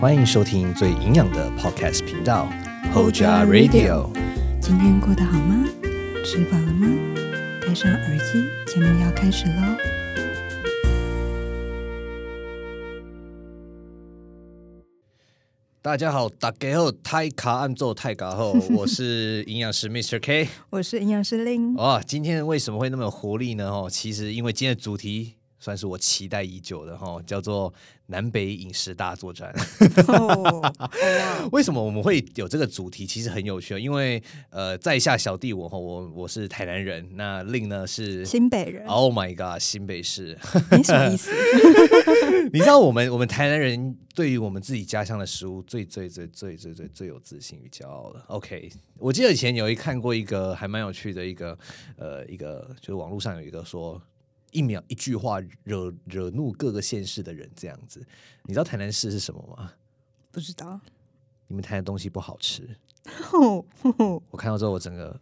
欢迎收听最营养的 Podcast 频道 Hoja Radio。今天过得好吗？吃饱了吗？戴上耳机，节目要开始喽！大家好，大家好，泰卡按奏泰卡后，我是营养师 Mr. K。我是营养师令。哇，今天为什么会那么有活力呢？哦，其实因为今天的主题算是我期待已久的哈，叫做南北饮食大作战。哦，为什么我们会有这个主题？其实很有趣，因为呃，在下小弟我哈，我我是台南人，那令呢是新北人，Oh my god，新北市。你什么意思？你知道我们我们台南人对于我们自己家乡的食物最最最最最最最有自信与骄傲了。OK，我记得以前有一看过一个还蛮有趣的一个呃一个，就是网络上有一个说一秒一句话惹惹怒各个县市的人这样子。你知道台南市是什么吗？不知道。你们台南东西不好吃。哦，我看到之后，我整个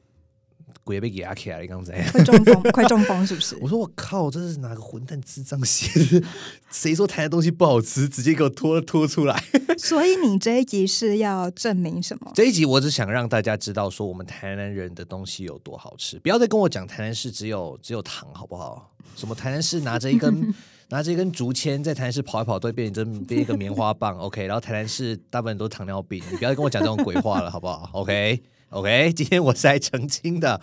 鬼被给压起来你，刚才。快中风，快中风是不是 我？说我靠，这是哪个混蛋智障写的？谁说台南东西不好吃，直接给我拖拖出来？所以你这一集是要证明什么？这一集我只想让大家知道，说我们台南人的东西有多好吃，不要再跟我讲台南市只有只有糖，好不好？什么台南市拿着一根拿着一根竹签在台南市跑一跑，都会变成变一个棉花棒，OK？然后台南市大部分都是糖尿病，你不要再跟我讲这种鬼话了，好不好？OK OK，今天我是来澄清的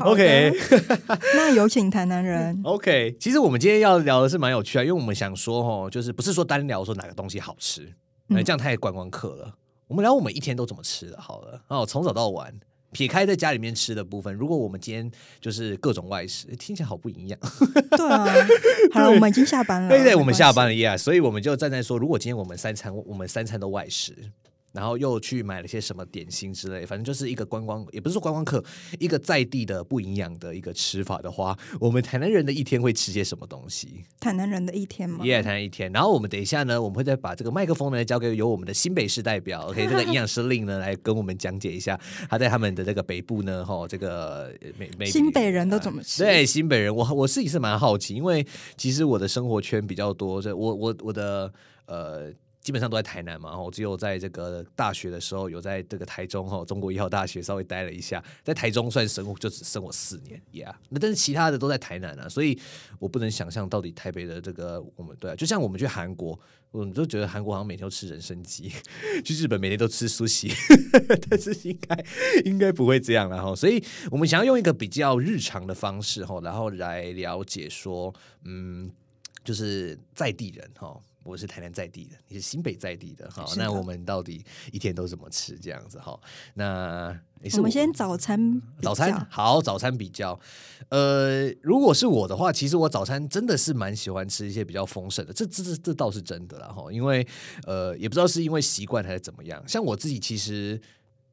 ，OK。那有请台南人。OK，其实我们今天要聊的是蛮有趣啊，因为我们想说哦，就是不是说单聊说哪个东西好吃，那、嗯这样太观光客了。我们聊我们一天都怎么吃的，好了，哦，从早到晚，撇开在家里面吃的部分，如果我们今天就是各种外食，听起来好不营养。对啊，好了，我们已经下班了。对对，我们下班了呀，所以我们就站在说，如果今天我们三餐我们三餐都外食。然后又去买了些什么点心之类，反正就是一个观光，也不是说观光客，一个在地的不营养的一个吃法的话，我们台南人的一天会吃些什么东西？台南人的一天吗？耶，谈一天。然后我们等一下呢，我们会再把这个麦克风呢交给由我们的新北市代表，OK，这个营养师令呢来跟我们讲解一下他在他们的这个北部呢，哈，这个呃美美新北人都怎么吃？对新北人，我我自己是蛮好奇，因为其实我的生活圈比较多，所以我我我的呃。基本上都在台南嘛，我只有在这个大学的时候有在这个台中哈中国一号大学稍微待了一下，在台中算生活就只生我四年呀那但是其他的都在台南啊，所以我不能想象到底台北的这个我们对啊，就像我们去韩国，我们都觉得韩国好像每天都吃人参鸡，去日本每天都吃苏西，但是应该应该不会这样了哈，所以我们想要用一个比较日常的方式哈，然后来了解说，嗯，就是在地人哈。我是台南在地的，你是新北在地的，好，那我们到底一天都怎么吃这样子哈？那也是我们先早餐，早餐好，早餐比较，呃，如果是我的话，其实我早餐真的是蛮喜欢吃一些比较丰盛的，这这这这倒是真的啦哈，因为呃，也不知道是因为习惯还是怎么样，像我自己其实。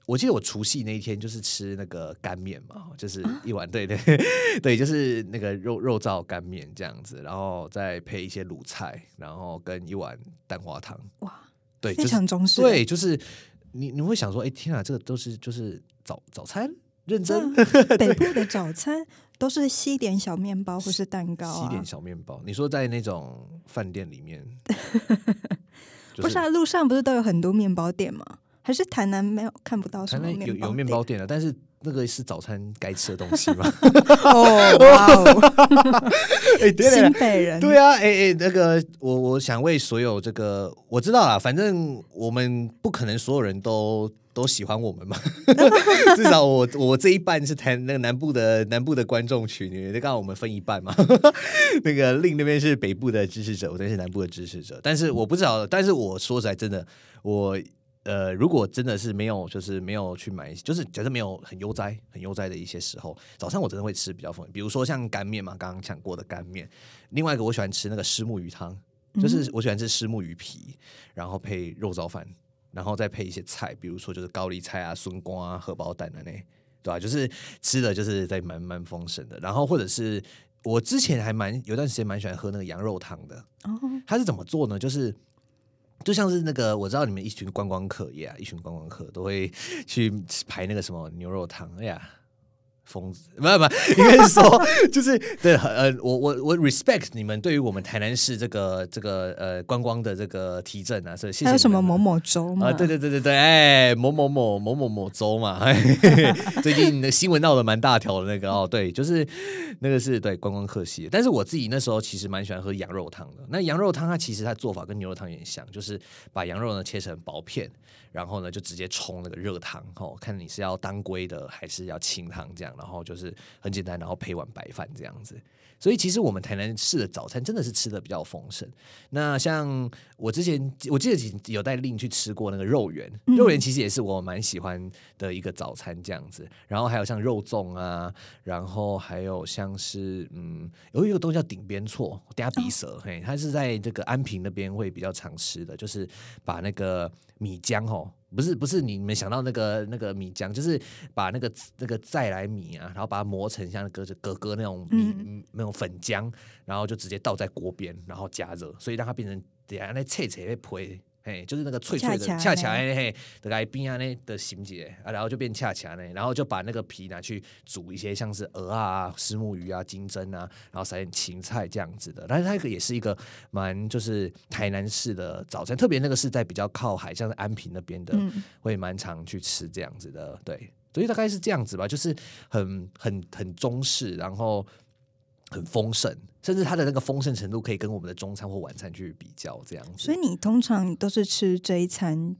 我记得我除夕那一天就是吃那个干面嘛，就是一碗，对对 对，就是那个肉肉燥干面这样子，然后再配一些卤菜，然后跟一碗蛋花汤。哇，对，非常中式。对，就是你你会想说，哎、天啊，这个都是就是早早餐，认真这 北部的早餐都是西点小面包或是蛋糕啊西点，小面包。你说在那种饭店里面，就不是啊，路上不是都有很多面包店吗？还是台南没有看不到什台南么面包有有面包店的，但是那个是早餐该吃的东西吗？哦，哇哦，哎、对新北人。对啊，哎、哎、那个，我我想为所有这个我知道啦，反正我们不可能所有人都都喜欢我们嘛，至少我我这一半是台那个南部的南部的观众群，因为刚好我们分一半嘛，那个另那边是北部的支持者，我这边是南部的支持者，但是我不知道，但是我说实在真的，我。呃，如果真的是没有，就是没有去买，就是假设没有很悠哉、很悠哉的一些时候，早上我真的会吃比较丰，比如说像干面嘛，刚刚讲过的干面。另外一个我喜欢吃那个虱目鱼汤，就是我喜欢吃虱目鱼皮，然后配肉燥饭，然后再配一些菜，比如说就是高丽菜啊、笋瓜啊、荷包蛋啊那，对吧、就是吃的就是在蛮蛮丰盛的。然后或者是我之前还蛮有段时间蛮喜欢喝那个羊肉汤的，哦，它是怎么做呢？就是就像是那个，我知道你们一群观光客呀一群观光客都会去排那个什么牛肉汤，哎呀，疯子，不不，应该是说，就是对，呃，我我我 respect 你们对于我们台南市这个这个呃观光的这个提振啊，所以谢谢。还有什么某某州吗？啊，对对对对对，哎，某某某某某某州嘛，嘿最近的新闻闹得蛮大条的那个哦，对，就是那个是对观光客系，但是我自己那时候其实蛮喜欢喝羊肉汤的。那羊肉汤它其实它做法跟牛肉汤有点像，就是把羊肉呢切成薄片，然后呢就直接冲那个热汤，哦，看你是要当归的还是要清汤这样，然后就是很简单，然后配碗白饭这样子。所以其实我们台南市的早餐真的是吃的比较丰盛。那像我之前我记得有带令去吃过那个肉圆，嗯肉圆其实也是我蛮喜欢的一个早餐这样子。然后还有像肉粽啊，然后还有像是嗯，有一个东西叫顶边错，等下鼻舌，嘿，它是在这个安平那边会比较常吃的，就是把那个米浆哦。不是不是你们想到那个那个米浆，就是把那个那个再来米啊，然后把它磨成像格格格那种米、嗯那种粉浆，然后就直接倒在锅边，然后加热，所以让它变成等下那脆脆的皮，嘿，就是那个脆脆的恰恰恰恰的嘿，的来冰啊那的形节啊，然后就变恰恰呢，然后就把那个皮拿去煮一些像是鹅啊、石目鱼啊、金针啊，然后撒点芹菜这样子的。但是它这个也是一个蛮就是台南式的早餐，特别那个是在比较靠海，像是安平那边的，嗯会蛮常去吃这样子的，对，所以大概是这样子吧，就是很很很中式，然后很丰盛，甚至它的那个丰盛程度可以跟我们的中餐或晚餐去比较，这样子。所以你通常都是吃这一餐，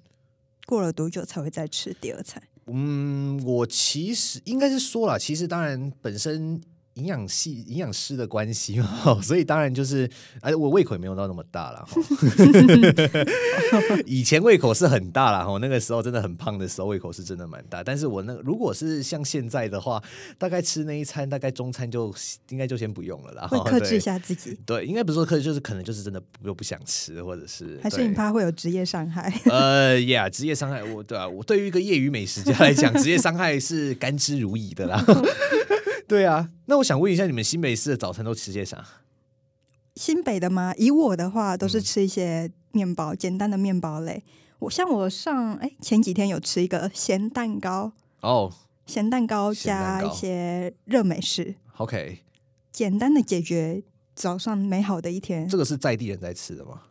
过了多久才会再吃第二餐？嗯，我其实应该是说了，其实当然本身营养系营养师的关系嘛，所以当然就是，哎，我胃口也没有到那么大了。哈 以前胃口是很大了哈，那个时候真的很胖的时候，胃口是真的蛮大。但是我那如果是像现在的话，大概吃那一餐，大概中餐就应该就先不用了啦。哈会克制一下自己，对，应该不是说克制，就是可能就是真的又不想吃，或者是还是你怕会有职业伤害？呃呀，职业伤害，我对啊，我对于一个业余美食家来讲，职业伤害是甘之如饴的啦。对啊，那我想问一下，你们新北市的早餐都吃些啥？新北的吗？以我的话，嗯都是吃一些面包，简单的面包类。我像我上哎前几天有吃一个咸蛋糕，哦、咸蛋糕加一些热美式，o k 简单的解决早上美好的一天。这个是在地人在吃的吗？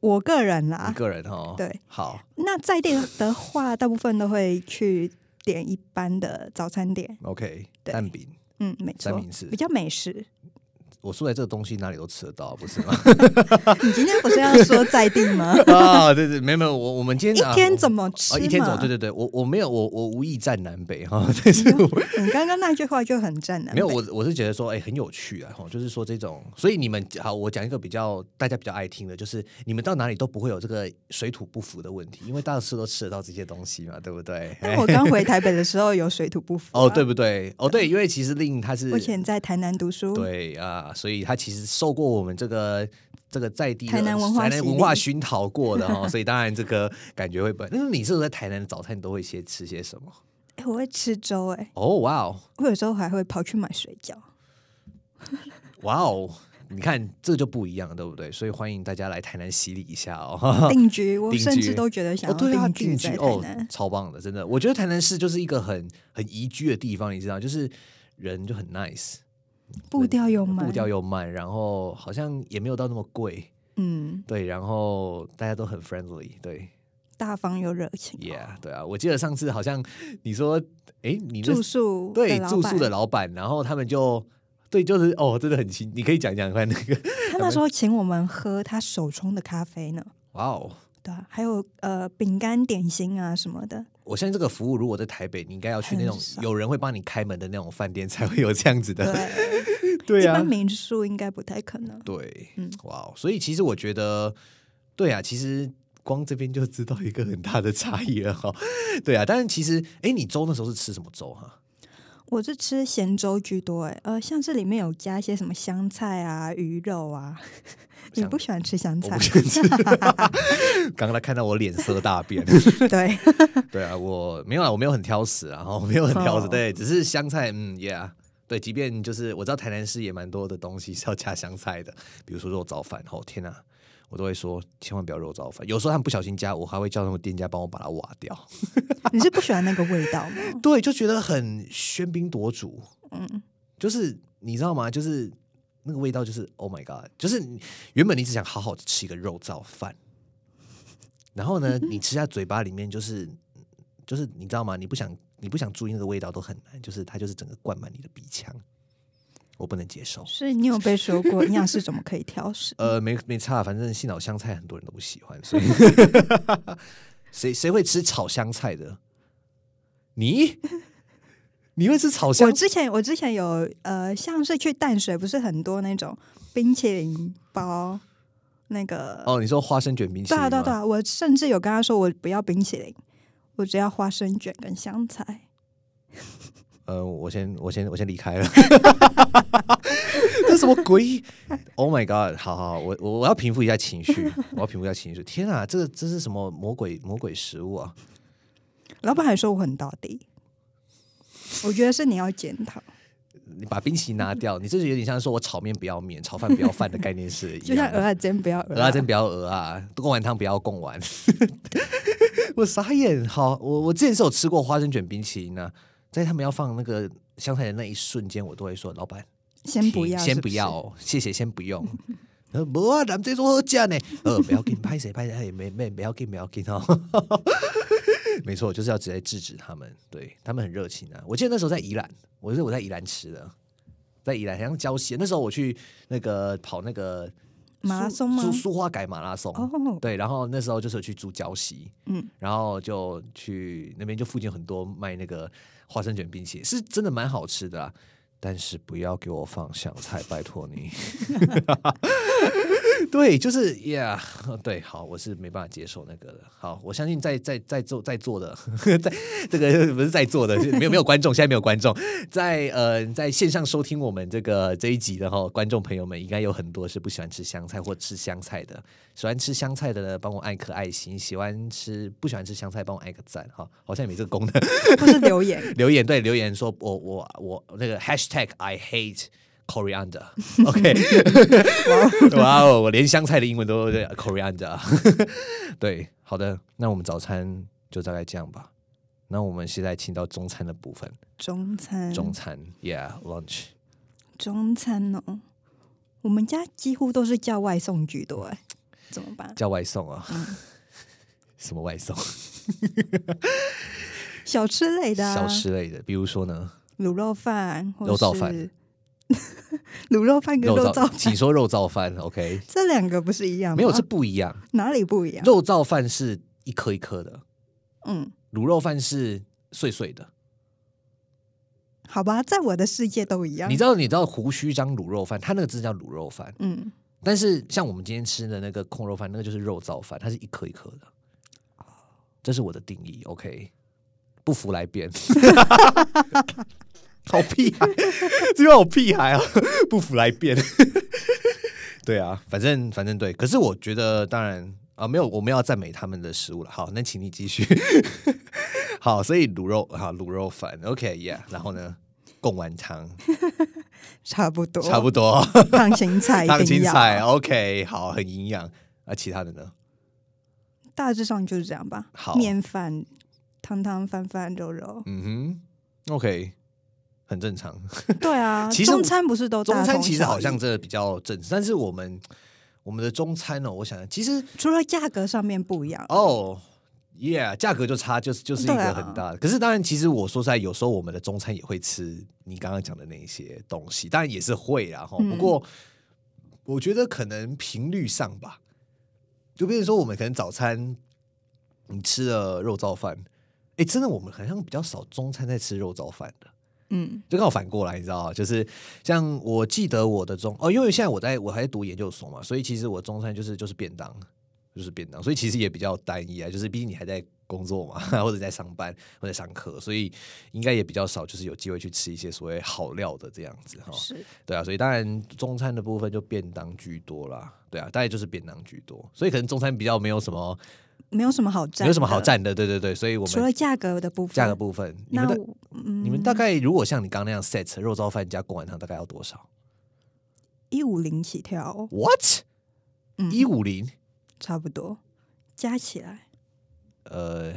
我个人啦一，个人哈，啊对，好那在地的话，大部分都会去点一般的早餐店。，OK，对蛋饼，嗯，没错三明治比较美式。我说的这个东西哪里都吃得到，不是吗？你今天不是要说在地吗？啊，对对，没有没有，我我们今天一天？怎么吃哦，嘛？一天怎么？对对对，我我没有，我我无意站南北哈，但是我你刚刚那句话就很站南北。没有，我我是觉得说，哎、很有趣啊，哈，就是说这种，所以你们好，我讲一个比较大家比较爱听的，就是你们到哪里都不会有这个水土不服的问题，因为大家吃都吃得到这些东西嘛，对不对？但我刚回台北的时候有水土不服、啊。哦，对，不对？哦，对，因为其实令他是我以前在台南读书。对啊，所以他其实受过我们这个这个在地的台南文化台南洗礼文化熏陶过的哈，所以当然这个感觉会不。那你是不是在台南的早餐都会先吃些什么？哎，我会吃粥哎，哦，哇哦，我有时候还会跑去买水饺。哇哦！你看这就不一样，对不对？所以欢迎大家来台南洗礼一下哦。定居，我甚至都觉得想哦，要定定居哦超棒的，真的。我觉得台南市就是一个很很宜居的地方，你知道，就是人就很 nice，步调又慢，步调又慢，然后好像也没有到那么贵，嗯，对，然后大家都很 friendly，对大方又热情。，yeah，对啊。我记得上次好像你说，哎，你那住宿对住宿的老板，然后他们就对，就是哦，真的很亲，你可以讲讲看那个，他那时候请我们喝他手冲的咖啡呢，哇哦。对啊，还有呃饼干、点心啊什么的。我相信这个服务如果在台北，你应该要去那种有人会帮你开门的那种饭店，才会有这样子的。对，一般，民宿应该不太可能。对，嗯哇哦，所以其实我觉得，对啊，其实光这边就知道一个很大的差异了哈。对啊，但是其实，哎，你粥那时候是吃什么粥哈？我是吃咸粥居多，哎，呃，像这里面有加一些什么香菜啊、鱼肉啊。你香不喜欢吃香菜我不？喜欢吃。刚刚他看到我脸色大变。对，对啊，我没有啊，我没有很挑食啊，然后没有很挑食，哦对，只是香菜，嗯，yeah。对，即便就是我知道台南市也蛮多的东西是要加香菜的，比如说肉燥饭。哦，天哪，我我都会说千万不要肉燥饭。有时候他们不小心加，我还会叫他们店家帮我把它挖掉。你是不喜欢那个味道吗？对，就觉得很喧宾夺主，嗯，就是你知道吗？就是那个味道，就是 Oh my God，就是原本你只想好好的吃一个肉燥饭，然后呢，你吃在嘴巴里面就是就是你知道吗？你不想你不想注意那个味道都很难，就是它就是整个灌满你的鼻腔，我不能接受。所以你有被说过营养师怎么可以挑食？呃，没没差，反正杏脑香菜很多人都不喜欢，所以 谁谁会吃炒香菜的？你你会吃炒香我？之前我之前有呃，像是去淡水，不是很多那种冰淇淋包，那个哦，你说花生卷冰淇淋吗？对啊对啊对啊，我甚至有跟他说我不要冰淇淋，我只要花生卷跟香菜。呃，我先我先我先离开了，这什么鬼？Oh my god！好好，好我我我要平复一下情绪，我要平复一下情绪。天啊，这个这是什么魔鬼魔鬼食物啊？老板还说我很到底，我觉得是你要检讨，你把冰淇淋拿掉，你这是有点像说我炒面不要面，炒饭不要饭的概念是一就像。鹅啊煎不要鹅鹅啊，真不要鹅啊，贡丸汤不要贡丸。我傻眼。好，我我之前是有吃过花生卷冰淇淋呢、在他们要放那个香菜的那一瞬间，我都会说老板先不要，先不要哦，谢谢，先不用。呃，不啊，咱们这桌喝价呢？呃，不要紧，拍谁拍谁，没没不要紧，不要紧哦。没错，就是要直接制止他们，对他们很热情啊。我记得那时候在宜兰，我是我在宜兰吃的，在宜兰好像礁溪，那时候我去那个跑那个马拉松吗苏苏花改马拉松，哦，对，然后那时候就是去住礁溪，嗯，然后就去那边就附近很多卖那个花生卷冰淇淋，是真的蛮好吃的啦。但是不要给我放香菜，拜托你。对，就是呀 对，好，我是没办法接受那个的。好，我相信在在在座在座的，在这个不是在座的，是没有没有观众，现在没有观众，在呃在线上收听我们这个这一集的哈，观众朋友们应该有很多是不喜欢吃香菜或吃香菜的。喜欢吃香菜的呢，帮我按颗爱心；喜欢吃不喜欢吃香菜，帮我按个赞哈。好像也没这个功能。不是留言，留言对留言说我我我那个 hashtag I hate coriander，OK，、哇哦，我连香菜的英文都对 coriander，对，好的，那我们早餐就大概这样吧。那我们现在请到中餐的部分，中餐，中餐，Yeah，lunch，中餐哦，我们家几乎都是叫外送居多，哎，怎么办？叫外送啊？什么外送？小吃类的、啊，小吃类的，比如说呢，卤肉饭，或肉燥饭。是，卤肉饭跟肉肉燥请饭说肉燥饭，OK？这两个不是一样吗？没有，是不一样。哪里不一样？肉燥饭是一颗一颗的，嗯，卤肉饭是碎碎的。好吧，在我的世界都一样。你知道，你知道胡须章卤肉饭，它那个字叫卤肉饭，嗯，但是像我们今天吃的那个控肉饭，那个就是肉燥饭，它是一颗一颗的。这是我的定义，OK？不服来辩。好屁孩，这个好屁孩啊！不服来辩。对啊，反正反正对，可是我觉得，当然啊，没有，我们要赞美他们的食物了。好，那请你继续。好，所以卤肉哈卤肉饭，OK，Yeah，、然后呢，贡丸汤差不多，差不多。烫青菜烫青菜，OK，好，很营养。啊，其他的呢？大致上就是这样吧。好面饭、汤汤饭饭、肉肉，嗯哼，OK，很正常。对啊。其实中餐不是都中餐其实好像这个比较正，但是我们我们的中餐哦，我想其实除了价格上面不一样，哦，Yeah，价格就差，就是就是一个很大的。可是当然，其实我说实在，有时候我们的中餐也会吃你刚刚讲的那一些东西，当然也是会啦哈。嗯不过我觉得可能频率上吧，就比如说我们可能早餐你吃了肉燥饭，哎，真的我们好像比较少中餐在吃肉燥饭的。嗯，就刚好反过来，你知道吗？就是像我记得我的中哦，因为现在我在我还在读研究所嘛，所以其实我中餐就是就是便当，就是便当，所以其实也比较单一啊。就是毕竟你还在工作嘛，或者在上班或者上课，所以应该也比较少，就是有机会去吃一些所谓好料的这样子哈。是对啊，所以当然中餐的部分就便当居多啦。对啊，大概就是便当居多，所以可能中餐比较没有什么没有什么好占，没有什么好。占的。对对对，所以我们除了价格的部分，价格部分，你那们的嗯，你们大概如果像你刚刚那样 set 肉燥饭加贡丸汤，大概要多少？一五零起跳。哦，What？嗯。一五零？差不多。加起来，呃，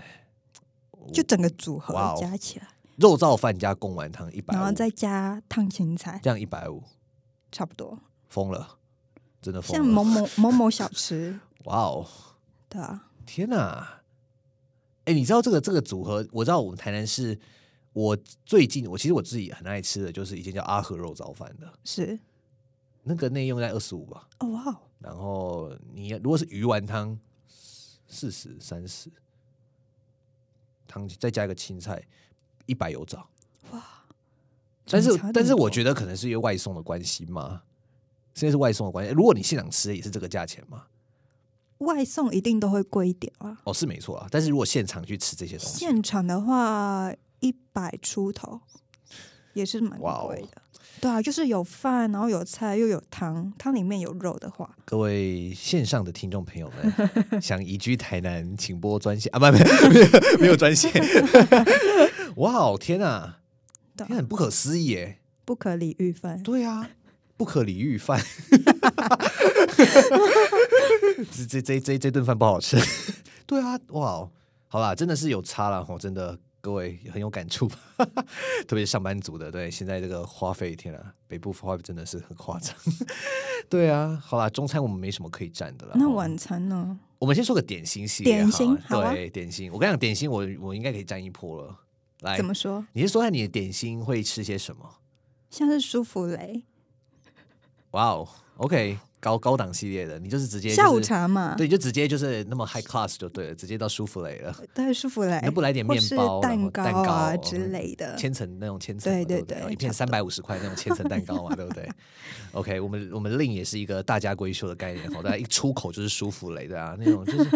就整个组合加起来，肉燥饭加贡丸汤一百，然后再加烫青菜，这样一百五，差不多。疯了，真的疯了。像某！某某某小吃，哇哦，对啊，天哪！哎，你知道这个这个组合？我知道我们台南是，我最近我其实我自己很爱吃的就是一间叫阿和肉燥饭的，是那个内用在二十五吧，哦哇哦，然后你如果是鱼丸汤，四十三十，汤再加一个青菜，一百有找。哇！但是但是我觉得可能是因为外送的关系嘛，现在是外送的关系。如果你现场吃也是这个价钱嘛，外送一定都会贵一点啊。哦是没错啊。但是如果现场去吃这些东西，现场的话一百出头，也是蛮贵的。对啊，就是有饭，然后有菜，又有汤，汤里面有肉的话，各位线上的听众朋友们，想移居台南，请拨专线啊，不 没有专线。哇哦，天啊，对啊天啊，很不可思议耶！不可理喻饭。对啊，不可理喻饭，这这这这这顿饭不好吃。对啊，哇哦，好啦，真的是有差了我，真的。各位很有感触，特别是上班族的，对，现在这个花费，天啊，北部花费真的是很夸张。对啊，好啦，中餐我们没什么可以占的了。那晚餐呢？我们先说个点心系列点心对，点心，我跟你讲，点心我我应该可以占一波了。来怎，么说？你是说看你的点心会吃些什么？像是舒芙蕾、哇哦，OK，高高档系列的，你就是直接、就是、下午茶嘛，对，就直接就是那么 high class 就对了，直接到舒芙蕾了。对，舒芙蕾，那不来点面包蛋蛋糕啊之类的。千层那种千层嘛，对对不对，对一片三百五十块那种千层蛋糕嘛，对不对？OK，我们我们令也是一个大家闺秀的概念，好，大家一出口就是舒芙蕾的啊，那种就是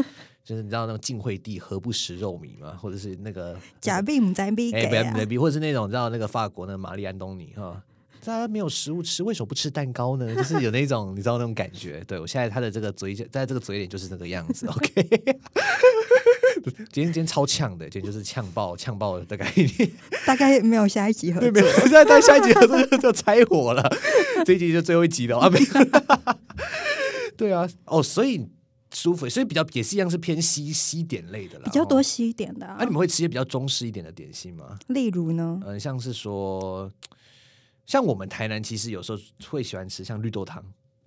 就是你知道那种晋惠帝何不食肉糜嘛，或者是那个假币母在币哎，给啊或者是那种你知道那个法国那个玛丽安东尼哈，大家没有食物吃，为什么不吃蛋糕呢？就是有那种你知道那种感觉。对我现在他的这个嘴，在这个嘴脸就是这个样子。OK，今天今天超呛的，今天就是呛爆呛爆的概念。大概没有下一集合对，没作有，。现在到下一集合作就就拆火了，这一集就最后一集了啊，没有。对啊，哦，所以舒服，所以比较也是一样是偏西西点类的啦，比较多哦。西一点的、啊啊，你们会吃一些比较中式一点的点心吗？例如呢，嗯、像是说，像我们台南其实有时候会喜欢吃像绿豆汤、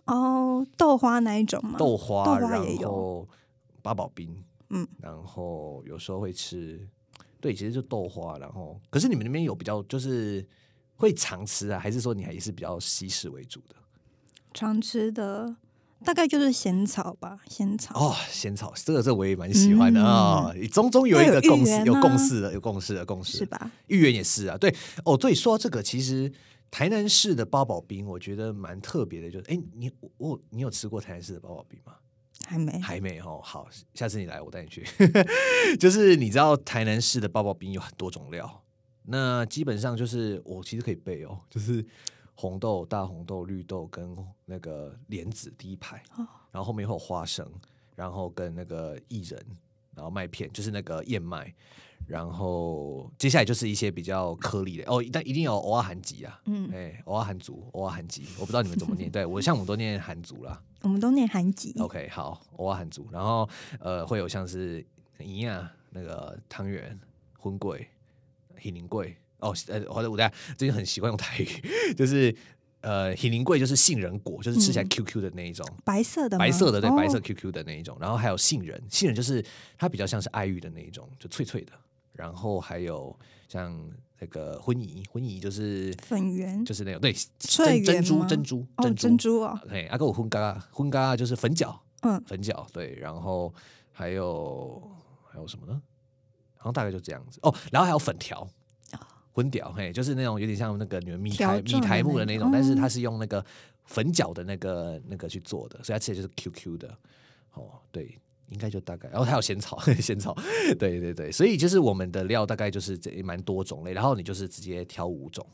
哦，豆花那一种吗？豆花，豆花也然有后八宝冰，嗯，然后有时候会吃，对，其实就豆花，然后可是你们那边有比较就是会常吃啊，还是说你还是比较西式为主的？常吃的大概就是仙草吧，仙草。哦，仙草，这个这个我也蛮喜欢的嗯啊、终终有一个共识，有共识的，有共识的共识是吧？芋圆也是啊，对哦，对，说到这个，其实台南市的八宝冰，我觉得蛮特别的，就是哎，你我我你有吃过台南市的八宝冰吗？还没。还没哦，好，下次你来我带你去。就是你知道台南市的八宝冰有很多种料，那基本上就是我其实可以背哦，就是红豆、大红豆、绿豆跟那个莲子第一排，哦然后后面会有花生，然后跟那个薏仁，然后麦片就是那个燕麦，然后接下来就是一些比较颗粒的哦，但一定有偶尔韩籍啊，嗯，哎，偶尔韩族，偶尔韩籍，我不知道你们怎么念，对我像我们都念韩族啦。我们都念韩籍。OK，好，偶尔韩族，然后呃会有像是一样那个汤圆、荤桂、喜灵桂哦，呃，或者我大家最近很习惯用台语，就是呃喜灵桂就是杏仁果，就是吃起来嗯 QQ 的那一种。白色的，白色的对，哦白色 QQ 的那一种，然后还有杏仁，杏仁就是它比较像是爱玉的那一种，就脆脆的。然后还有像那个婚仪，婚仪就是粉圆。就是那种对脆珍珍珠珍珠哦，珍珠。哦，对，阿哥我荤嘎荤嘎就是粉饺，嗯，粉饺对，然后还有还有什么呢？好像大概就这样子。哦，然后还有粉条。荤条，嘿，就是那种有点像那个你们米条苔米状的苔木的那种，但是它是用那个粉角的那个那个去做的，所以它吃起来就是 QQ 的。哦，对，应该就大概，然后还有仙草，仙草，对对对，所以就是我们的料大概就是这蛮多种类，然后你就是直接挑五种，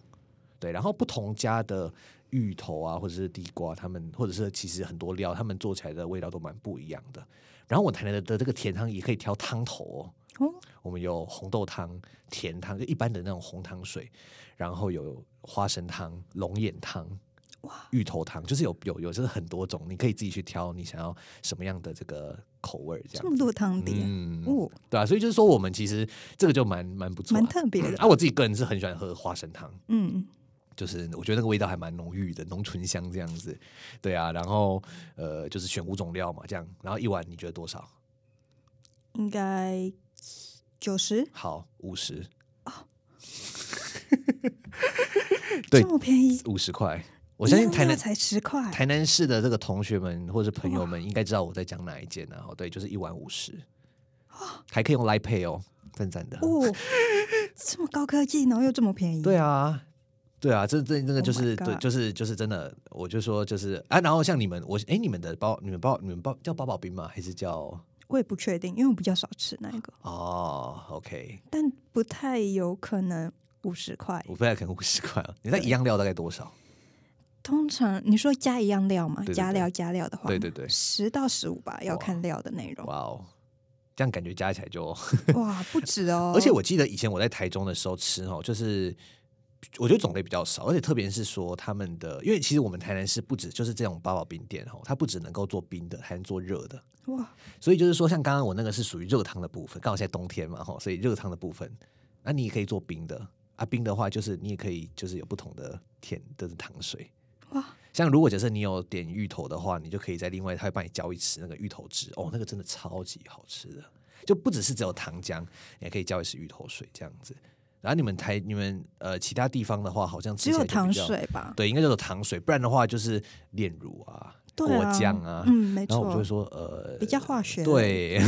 对，然后不同家的芋头啊，或者是地瓜，他们或者是其实很多料，他们做起来的味道都蛮不一样的。然后我台南的的这个甜汤也可以挑汤头哦，哦，我们有红豆汤、甜汤，就一般的那种红糖水，然后有花生汤、龙眼汤，芋头汤就是有有有就是很多种，你可以自己去挑你想要什么样的这个口味儿这样。这么多汤底，嗯，哦，对啊，所以就是说我们其实这个就蛮蛮不错啊、蛮特别的。啊，我自己个人是很喜欢喝花生汤，嗯，就是我觉得那个味道还蛮浓郁的，浓醇香这样子。对啊，然后呃，就是选五种料嘛，这样，然后一碗你觉得多少？应该九十，好，五十。对这么便宜，五十块。我相信台南才十块，台南市的这个同学们或者朋友们应该知道我在讲哪一间然后对，就是一碗五十，还可以用来 pay 哦，赞赞的。哦，这么高科技，然后又这么便宜，对啊，对啊，这这那个 Oh 就是对，就是就是真的，我就说就是啊，然后像你们，我哎，你们的包，你们包，你们包叫包宝冰吗？还是叫我也不确定，因为我比较少吃那个，哦？OK，但不太有可能五十块。我不太可能五十块啊。你那一样料大概多少？通常你说加一样料嘛，对对加料加料的话，对对对十到十五吧，要看料的内容。哇哦，这样感觉加起来就，哇，不止哦。而且我记得以前我在台中的时候吃哦，就是。我觉得种类比较少，而且特别是说他们的，因为其实我们台南市不止就是这种八宝冰店哦，它不只能够做冰的，还能做热的。哇，所以就是说，像刚刚我那个是属于热汤的部分，刚好现在冬天嘛，哈，所以热汤的部分，那、你也可以做冰的啊。冰的话，就是你也可以就是有不同的甜的糖水。哇，像如果假设你有点芋头的话，你就可以在另外他会帮你浇一匙那个芋头汁，哦，那个真的超级好吃的，就不只是只有糖浆，你还可以浇一匙芋头水这样子。然后你们台你们呃其他地方的话，好像只有糖水吧？对，应该叫做糖水，不然的话就是炼乳啊、果酱啊。嗯，没错然后我就会，说，呃，比较化学。，对，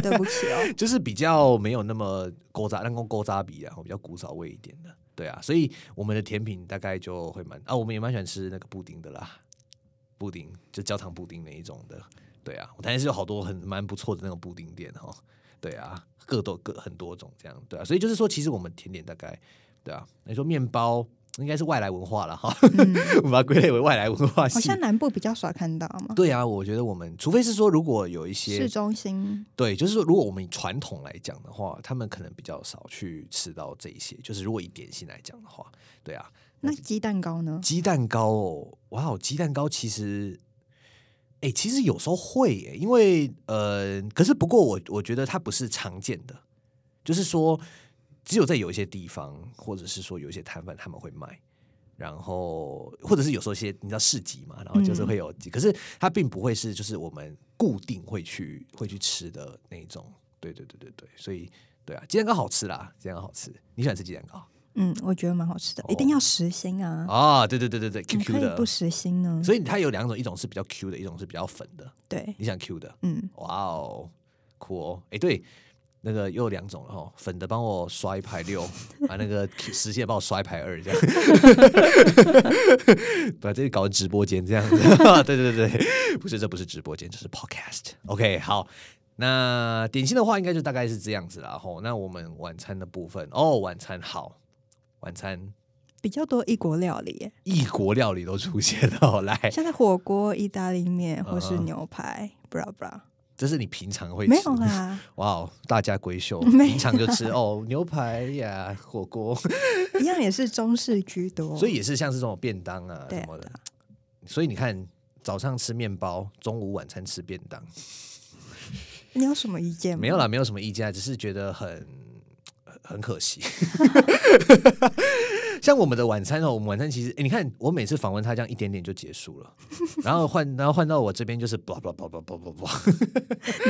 对不起哦。就是比较没有那么勾扎，那跟勾扎比啊，比较古早味一点的，对啊，所以我们的甜品大概就会蛮啊，我们也蛮喜欢吃那个布丁的啦，布丁就焦糖布丁那一种的，对啊，我台南是有好多很蛮不错的那种布丁店哦，对啊，各都各很多种这样，对啊，所以就是说，其实我们甜点大概对啊，你说面包应该是外来文化了哈，我们把它归类为外来文化。好像南部比较少看到嘛。对啊，我觉得我们除非是说，如果有一些市中心对，就是说，如果我们以传统来讲的话，他们可能比较少去吃到这一些。就是如果以点心来讲的话，对啊，那鸡蛋糕呢？鸡蛋糕哦，哇哦，鸡蛋糕其实，哎、其实有时候会耶，因为呃，可是不过我我觉得它不是常见的，就是说只有在有一些地方，或者是说有一些摊贩他们会卖。然后，或者是有时候一些你知道市集嘛，然后就是会有，可是它并不会是就是我们固定会去会去吃的那一种。对对对对对，所以对啊，鸡蛋糕好吃啦，鸡蛋糕好吃。你喜欢吃鸡蛋糕嗯，我觉得蛮好吃的，一定要实心啊。啊？对对对对对，Q Q 的不。实心呢？所以它有两种，一种是比较 Q 的，一种是比较粉的。对，你想 Q 的？嗯，哇哦，酷哦！哎，对，那个又有两种了哈，粉的帮我刷一排六，把，那个实线帮我刷一排二，这样，把这里搞成直播间这样 子。对对对对，不是，这不是直播间，这是 Podcast。OK，好。那点心的话，应该就大概是这样子了。吼，那我们晚餐的部分，哦，晚餐好，晚餐比较多异国料理耶，异国料理都出现了哦，来，像是火锅、意大利面或是牛排，不知道不知道，这是你平常会没吃有啦，哇哦，大家闺秀，平常就吃哦牛排呀、火锅，一样也是中式居多。所以也是像是这种便当啊什么的。所以你看，早上吃面包，中午晚餐吃便当，你有什么意见吗？没有啦，没有什么意见啊，只是觉得很很可惜。像我们的晚餐哦，我们晚餐其实，哎，你看我每次访问他这样一点点就结束了，然后换，然后换到我这边就是你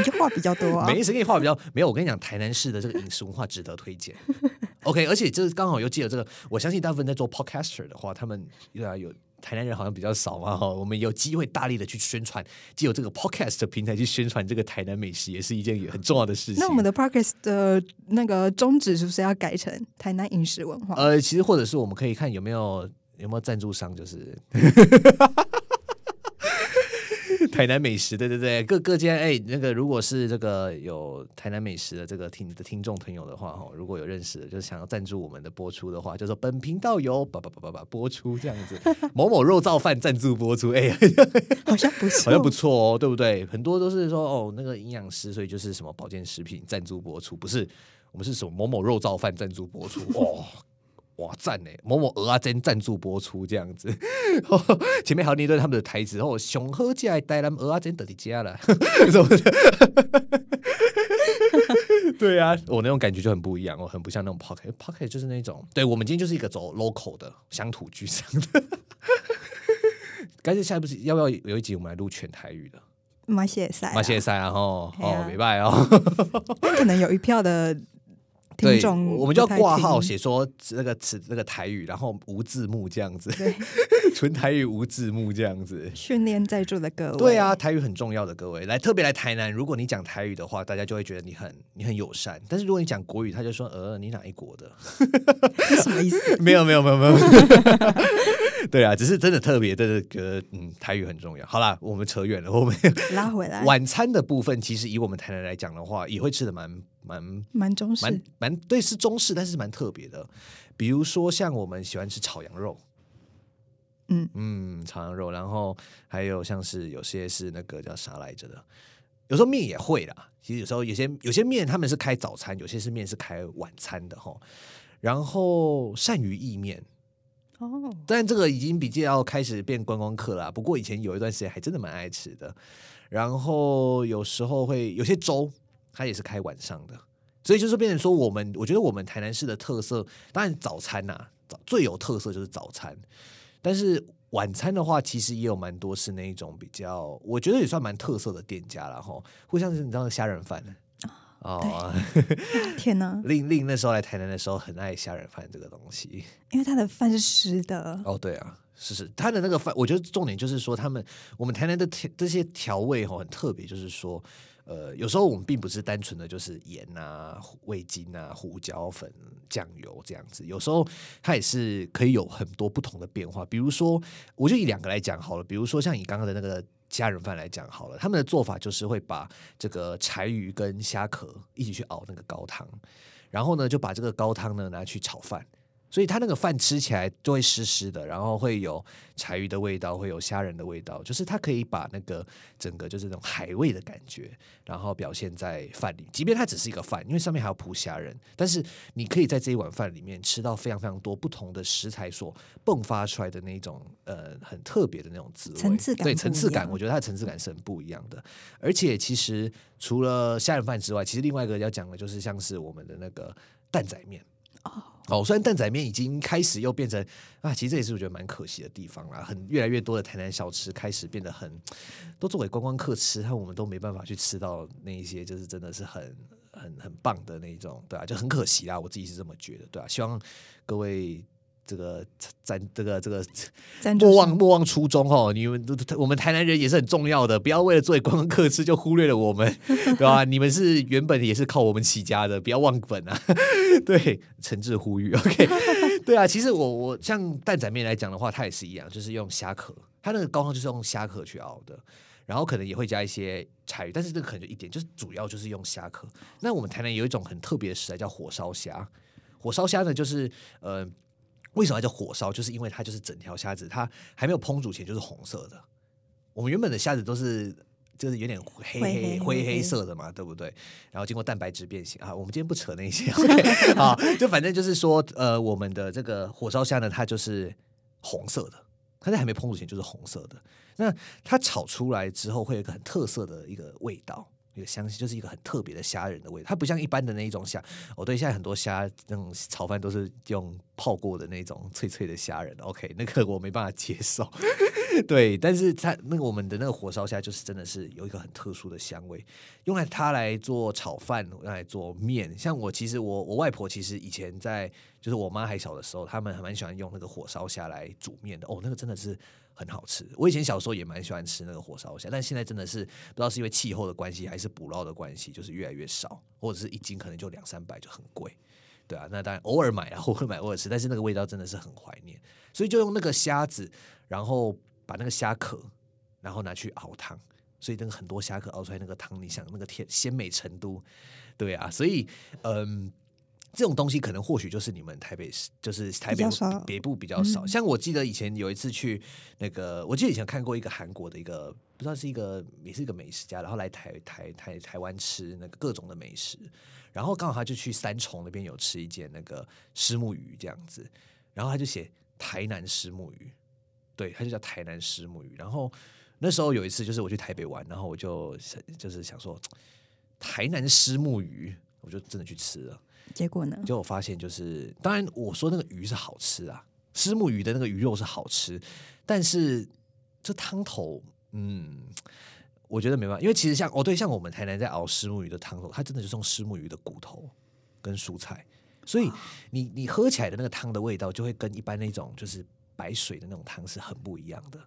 就话比较多啊。没谁跟你话比较没有。我跟你讲，台南市的这个饮食文化值得推荐。OK，而且这刚好又借了这个，我相信大部分在做 podcaster 的话，他们对啊有台南人好像比较少嘛哈，我们有机会大力的去宣传，既有这个 podcast 的平台去宣传这个台南美食，也是一件很重要的事情。那我们的 podcast 的那个宗旨是不是要改成台南饮食文化？呃，其实或者是我们可以看有没有有没有赞助商，就是台南美食，对对对，各各间哎，那个如果是这个有台南美食的这个听的听众朋友的话哈，如果有认识的，就是想要赞助我们的播出的话，就说本频道有叭叭叭叭叭播出这样子，某某肉燥饭赞助播出，哎，好像不错，好像不错哦，对不对？很多都是说哦，那个营养师，所以就是什么保健食品赞助播出，不是我们是什么某某肉燥饭赞助播出哦。哇赞呢，某某鹅啊真赞助播出这样子，前面还有那段他们的台词，然后熊喝起来带他们鹅啊真得你家了，什么的。对啊，我那种感觉就很不一样我，很不像那种 pocket，pocket 就是那种，对我们今天就是一个走 local 的乡土剧上的。干脆下一步是要不要有一集我们来录全台语的？马歇赛，马歇赛啊，吼哦，明白哦。但可能有一票的听对，众，我们就要挂号，写说那个词那个台语，然后无字幕这样子，对，纯台语无字幕这样子。训练在座的各位，对啊，，台语很重要的，各位来特别来台南，如果你讲台语的话，大家就会觉得你很你很友善。但是如果你讲国语，他就说呃你哪一国的？什么意思？没有没有没有没有。对啊，只是真的特别的觉得嗯台语很重要。好啦，我们扯远了，我们拉回来，晚餐的部分，其实以我们台南来讲的话，也会吃的蛮蛮蛮中式蛮，蛮对，是中式，但是蛮特别的。比如说像我们喜欢吃炒羊肉，嗯嗯，炒羊肉，然后还有像是有些是那个叫啥来着的，有时候面也会啦。其实有时候有些有些面他们是开早餐，有些是面是开晚餐的哈。然后鳝鱼意面，哦，但这个已经比较开始变观光客了啊。不过以前有一段时间还真的蛮爱吃的。然后有时候会有些粥，它也是开晚上的，所以就是变成说，我们我觉得我们台南市的特色，当然早餐呐、早最有特色就是早餐，但是晚餐的话，其实也有蛮多是那一种比较，我觉得也算蛮特色的店家了哈。互相是你知道虾仁饭哦，天哪！令令那时候来台南的时候很爱虾仁饭这个东西。因为他的饭是湿的，哦，对啊，是是，他的那个饭，我觉得重点就是说，他们我们台南的调这些调味哦很特别，就是说，呃，有时候我们并不是单纯的就是盐啊、味精啊、胡椒粉、酱油这样子，有时候它也是可以有很多不同的变化。比如说，我就以两个来讲好了，比如说像你刚刚的那个。家人饭来讲好了，他们的做法就是会把这个柴鱼跟虾壳一起去熬那个高汤，然后呢就把这个高汤呢拿去炒饭，所以它那个饭吃起来就会湿湿的，然后会有柴鱼的味道，会有虾仁的味道，就是它可以把那个整个就是那种海味的感觉，然后表现在饭里。即便它只是一个饭，因为上面还要铺虾仁，但是你可以在这一碗饭里面吃到非常非常多不同的食材所迸发出来的那种呃很特别的那种滋味，对层次感对层次感，我觉得它的层次感是很不一样的。而且其实除了虾仁饭之外，其实另外一个要讲的就是像是我们的那个蛋仔面。哦，哦虽然蛋仔面已经开始又变成啊，其实这也是我觉得蛮可惜的地方啦。很越来越多的台南小吃开始变得很都作为观光客吃，但我们都没办法去吃到那一些就是真的是很很很棒的那一种，对啊，就很可惜啦。我自己是这么觉得，对啊，希望各位这个赞这个这个莫忘莫忘初衷哦！你们都我们台南人也是很重要的，不要为了做观光客吃就忽略了我们，对吧？你们是原本也是靠我们起家的，不要忘本啊！对，诚挚呼吁，OK？对啊，其实我我像蛋仔面来讲的话，它也是一样，就是用虾壳，它那个高汤就是用虾壳去熬的。然后可能也会加一些柴鱼，但是这个可能就一点，就是主要就是用虾壳。那我们台南有一种很特别的食材叫火烧虾，火烧虾呢就是呃为什么要叫火烧？就是因为它就是整条虾子，它还没有烹煮前就是红色的。我们原本的虾子都是就是有点黑黑灰黑色的嘛，对不对？然后经过蛋白质变形啊，我们今天不扯那些 好，就反正就是说，呃，我们的这个火烧虾呢，它就是红色的，它在还没烹煮前就是红色的。那它炒出来之后，会有一个很特色的一个味道。那个香气就是一个很特别的虾仁的味道，它不像一般的那一种虾。哦，对，现在很多虾那种炒饭都是用泡过的那种脆脆的虾仁，OK，那个我没办法接受。对，但是它那个我们的那个火烧虾就是真的是有一个很特殊的香味，用来它来做炒饭，用来做面。像我其实我我外婆其实以前在就是我妈还小的时候，他们还蛮喜欢用那个火烧虾来煮面的。哦，那个真的是很好吃。我以前小时候也蛮喜欢吃那个火烧虾，但现在真的是不知道是因为气候的关系还是捕捞的关系，就是越来越少，或者是一斤可能就两三百就很贵。对啊，那当然偶尔买啊，偶尔买偶尔吃，但是那个味道真的是很怀念，所以就用那个虾子，然后把那个虾壳，然后拿去熬汤，所以那个很多虾壳熬出来那个汤，你想那个甜鲜美程度，对啊，所以嗯。这种东西可能或许就是你们台北市，就是台北北部比较少。像我记得以前有一次去那个，我记得以前看过一个韩国的一个，不知道是一个也是一个美食家，然后来台台台台湾吃那个各种的美食，然后刚好他就去三重那边有吃一件那个虱目鱼这样子，然后他就写台南虱目鱼，对，他就叫台南虱目鱼。然后那时候有一次就是我去台北玩，然后我就想就是想说台南虱目鱼，我就真的去吃了。结果呢？结果我发现就是，当然我说那个鱼是好吃啊，虱目鱼的那个鱼肉是好吃，但是这汤头，嗯，我觉得没办法，因为其实像哦对，像我们台南在熬虱目鱼的汤头，它真的就是用虱目鱼的骨头跟蔬菜，所以你你喝起来的那个汤的味道就会跟一般那种就是白水的那种汤是很不一样的。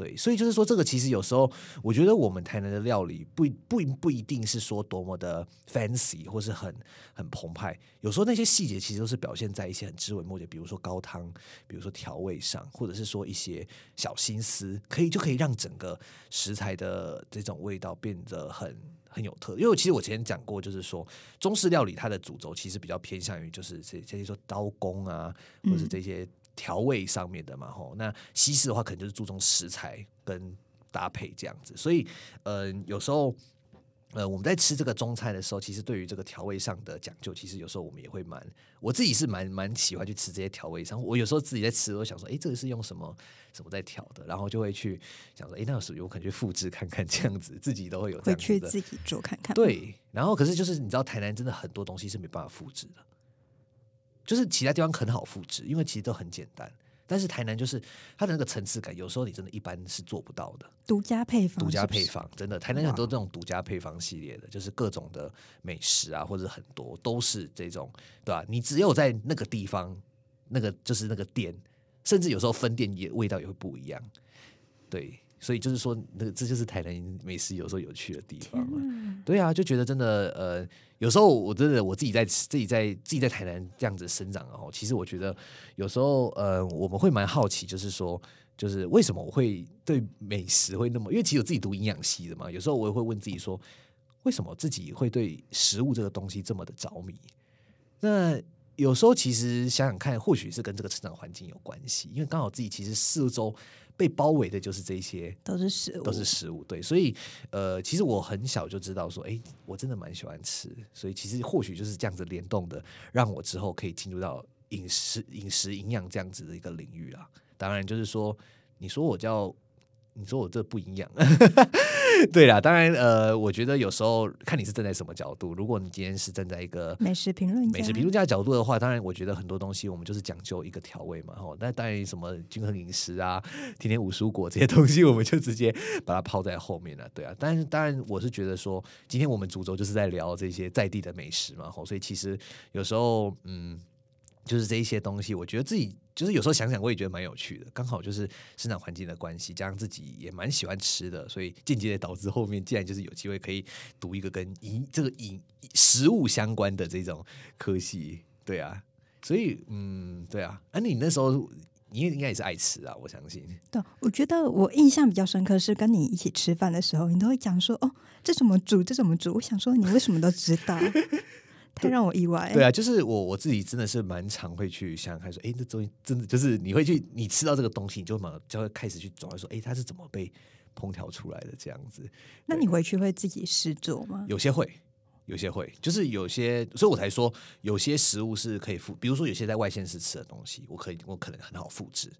对，所以就是说，这个其实有时候，我觉得我们台南的料理不不不一定是说多么的 fancy 或是很很澎湃，有时候那些细节其实都是表现在一些很枝微末节，比如说高汤，比如说调味上，或者是说一些小心思，可以就可以让整个食材的这种味道变得很很有特。因为其实我之前讲过，就是说中式料理它的主轴其实比较偏向于就是这这些说刀工啊，或者是这些。调味上面的嘛，吼，那西式的话可能就是注重食材跟搭配这样子，所以，呃，有时候，呃，我们在吃这个中餐的时候，其实对于这个调味上的讲究，其实有时候我们也会蛮，我自己是蛮蛮喜欢去吃这些调味上。我有时候自己在吃，我想说，哎，这个是用什么什么在调的，然后就会去想说，哎，那是有可能去复制看看这样子，自己都会有会去自己做看看。对，然后可是就是你知道，台南真的很多东西是没办法复制的。就是其他地方很好复制，因为其实都很简单。但是台南就是它的那个层次感，有时候你真的一般是做不到的。独家配方，独家配方，真的台南很多这种独家配方系列的，就是各种的美食啊，或者很多都是这种，对吧？你只有在那个地方，那个就是那个店，甚至有时候分店也味道也会不一样。对，所以就是说，那个这就是台南美食有时候有趣的地方嘛。对啊，就觉得真的呃。有时候我真的我自己在自己在自己在台南这样子生长哦，其实我觉得有时候呃我们会蛮好奇，就是说就是为什么我会对美食会那么？因为其实我自己读营养系的嘛，有时候我也会问自己说，为什么自己会对食物这个东西这么的着迷？那有时候其实想想看，或许是跟这个成长环境有关系，因为刚好自己其实四周。被包围的就是这些，都是食物，都是食物。对，所以呃，其实我很小就知道说，哎，我真的蛮喜欢吃。所以其实或许就是这样子联动的，让我之后可以进入到饮食、饮食营养这样子的一个领域啦。当然，就是说，你说我叫。你说我这不营养，对啦，当然，呃，我觉得有时候看你是站在什么角度。如果你今天是站在一个美食评论美食评论家的角度的话，当然，我觉得很多东西我们就是讲究一个调味嘛，吼。那当然，什么均衡饮食啊，天天五蔬果这些东西，我们就直接把它抛在后面了，对啊。但是，当然，我是觉得说，今天我们主轴就是在聊这些在地的美食嘛，吼。所以，其实有时候，嗯。就是这一些东西，我觉得自己就是有时候想想，我也觉得蛮有趣的。刚好就是生长环境的关系，加上自己也蛮喜欢吃的，所以间接的导致后面竟然就是有机会可以读一个跟饮这个饮食物相关的这种科系。对啊，所以嗯，对啊。啊，你那时候你应该也是爱吃啊，我相信。对，我觉得我印象比较深刻是跟你一起吃饭的时候，你都会讲说：“哦，这怎么煮？这怎么煮？”我想说，你为什么都知道？太让我意外。对啊，就是我我自己真的是蛮常会去想想看，说，哎，这东西真的就是你会去，你吃到这个东西，你就马就会开始去找，说，哎，它是怎么被烹调出来的这样子。那你回去会自己试做吗？有些会，有些会，就是有些，所以我才说，有些食物是可以复，比如说有些在外县市吃的东西，我可以，我可能很好复制。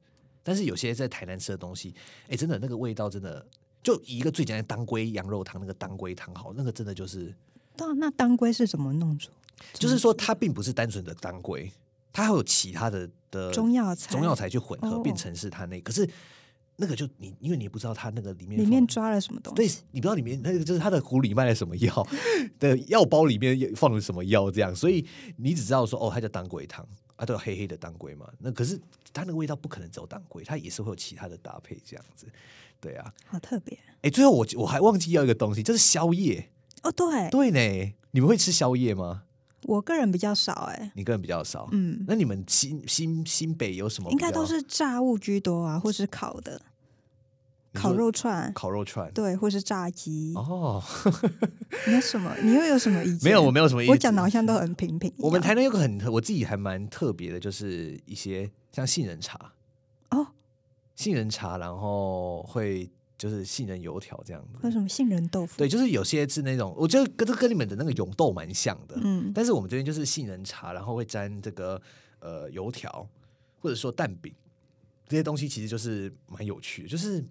但是有些在台南吃的东西，哎，真的那个味道真的，就一个最简单当归羊肉汤，那个当归汤好，那个真的就是。那那当归是怎么弄出？就是说，它并不是单纯的当归，它还有其他的的中药材，中药材去混合变成是它那。可是那个就你，因为你不知道它那个里面里面抓了什么东西，对你不知道里面那个就是它的壶里卖了什么药的药包里面放了什么药，这样，所以你只知道说哦，它叫当归汤啊，都有黑黑的当归嘛。那可是它那个味道不可能只有当归，它也是会有其他的搭配这样子。对啊，好特别。哎，最后我我还忘记要一个东西，就是宵夜。哦，对对呢，你们会吃宵夜吗？我个人比较少哎，你个人比较少，嗯，那你们新新新北有什么？应该都是炸物居多啊，或是烤的，烤肉串，烤肉串，对，或是炸鸡。哦，你有什么？你又有什么意见？没有，我没有什么意见。我讲的好像都很平平。我们台南有个很，我自己还蛮特别的，就是一些像杏仁茶哦，杏仁茶，然后会。就是杏仁油条这样子，为什么杏仁豆腐？对，就是有些是那种，我觉得跟跟你们的那个永豆蛮像的，嗯。但是我们这边就是杏仁茶，然后会沾这个呃油条，或者说蛋饼这些东西，其实就是蛮有趣的，就是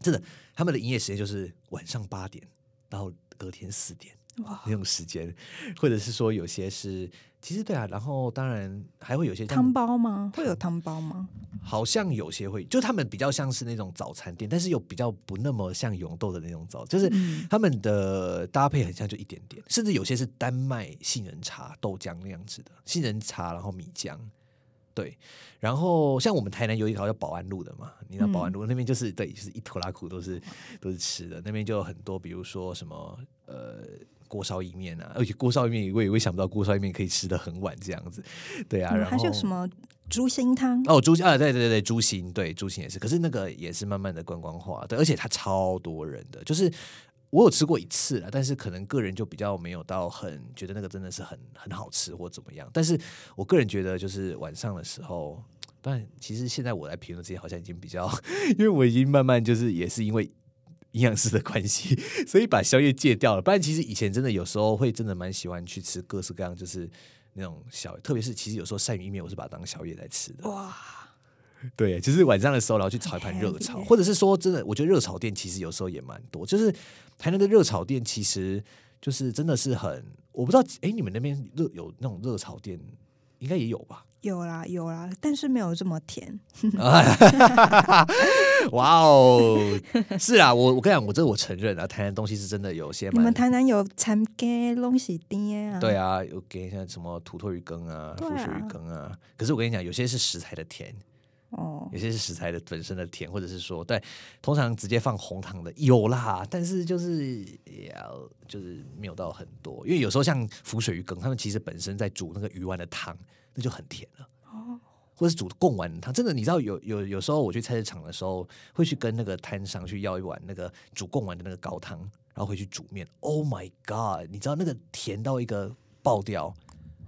真的他们的营业时间就是晚上八点到隔天四点。哇，那种时间，或者是说有些是，其实对啊，然后当然还会有些像汤包吗？会有汤包吗？好像有些会，就他们比较像是那种早餐店，但是又比较不那么像永豆的那种早，就是嗯他们的搭配很像，就一点点，甚至有些是单卖杏仁茶、豆浆那样子的，杏仁茶然后米浆。对，然后像我们台南有一条叫保安路的嘛，你知道保安路、那边就是对，就是一拖拉苦都是都是吃的，那边就有很多，比如说什么呃锅烧意面啊，而且锅烧意面我也会想不到锅烧意面可以吃的很晚这样子，对啊，嗯然后还是有什么猪心汤？哦，猪啊，对对对对，猪心，对猪心也是，可是那个也是慢慢的观光化，对，而且它超多人的，就是我有吃过一次啊，但是可能个人就比较没有到很觉得那个真的是很很好吃或怎么样，但是我个人觉得就是晚上的时候，但其实现在我来评论这些好像已经比较，因为我已经慢慢就是也是因为。营养师的关系，所以把宵夜戒掉了。不然，其实以前真的有时候会真的蛮喜欢去吃各式各样，就是那种小，特别是其实有时候鳝鱼意面，我是把它当宵夜来吃的。哇，对，就是晚上的时候，然后去炒一盘热炒，或者是说真的，我觉得热炒店其实有时候也蛮多。就是台南的热炒店，其实就是真的是很，我不知道，哎，你们那边热有那种热炒店，应该也有吧？有啦有啦，但是没有这么甜。哇哦，是啊，我我跟你讲，我这个我承认啊，台南东西是真的有些蛮你们台南有产给东西店啊？对啊，有给像什么土托鱼羹啊、腐水鱼羹啊。可是我跟你讲，有些是食材的甜，哦，有些是食材的本身的甜，或者是说，对，通常直接放红糖的有啦，但是就是也要就是没有到很多，因为有时候像浮水鱼羹，他们其实本身在煮那个鱼丸的汤，那就很甜了。哦，或者是煮贡丸汤，真的，你知道有有有时候我去菜市场的时候，会去跟那个摊商去要一碗那个煮贡丸的那个高汤，然后回去煮面。Oh my god！你知道那个甜到一个爆掉，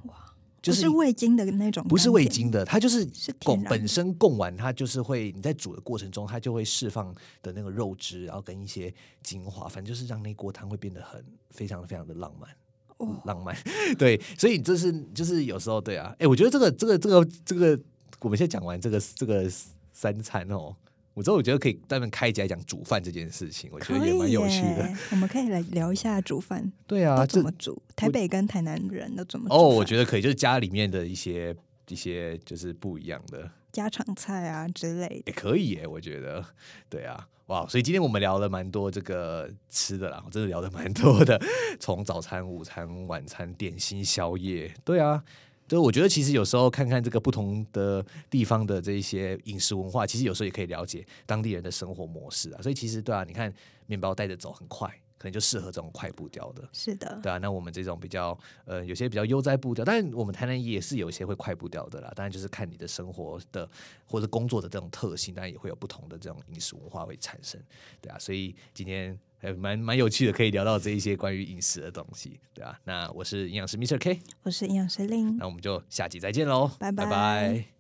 哇，就不是味精的那种，不是味精，的，它就是贡本身贡丸，它就是会你在煮的过程中，它就会释放的那个肉汁，然后跟一些精华，反正就是让那锅汤会变得很非常非常的浪漫。哦浪漫，对，所以这是就是有时候对啊，哎，我觉得这个这个这个这个，我们现在讲完这个这个三餐哦，我之后我觉得可以专门开一集来讲煮饭这件事情，我觉得也蛮有趣的。我们可以来聊一下煮饭对啊，怎么煮，台北跟台南人都怎么煮哦，我觉得可以，就是家里面的一些一些就是不一样的。家常菜啊之类的。也可以耶，我觉得，对啊，哇，所以今天我们聊了蛮多这个吃的啦，我 真的聊的蛮多的，从早餐、午餐、晚餐、点心、宵夜，对啊。就我觉得，其实有时候看看这个不同的地方的这一些饮食文化，其实有时候也可以了解当地人的生活模式啊。所以其实对啊，你看面包带着走很快，可能就适合这种快步调的。是的，对啊，那我们这种比较呃，有些比较悠哉步调，但是我们台南也是有一些会快步调的啦。当然就是看你的生活的或者工作的这种特性，当然也会有不同的这种饮食文化会产生。对啊，所以今天还蛮蛮有趣的，可以聊到这一些关于饮食的东西。对啊，那我是营养师 Mr. K，我是营养师令，那我们就下集再见喽，拜拜拜拜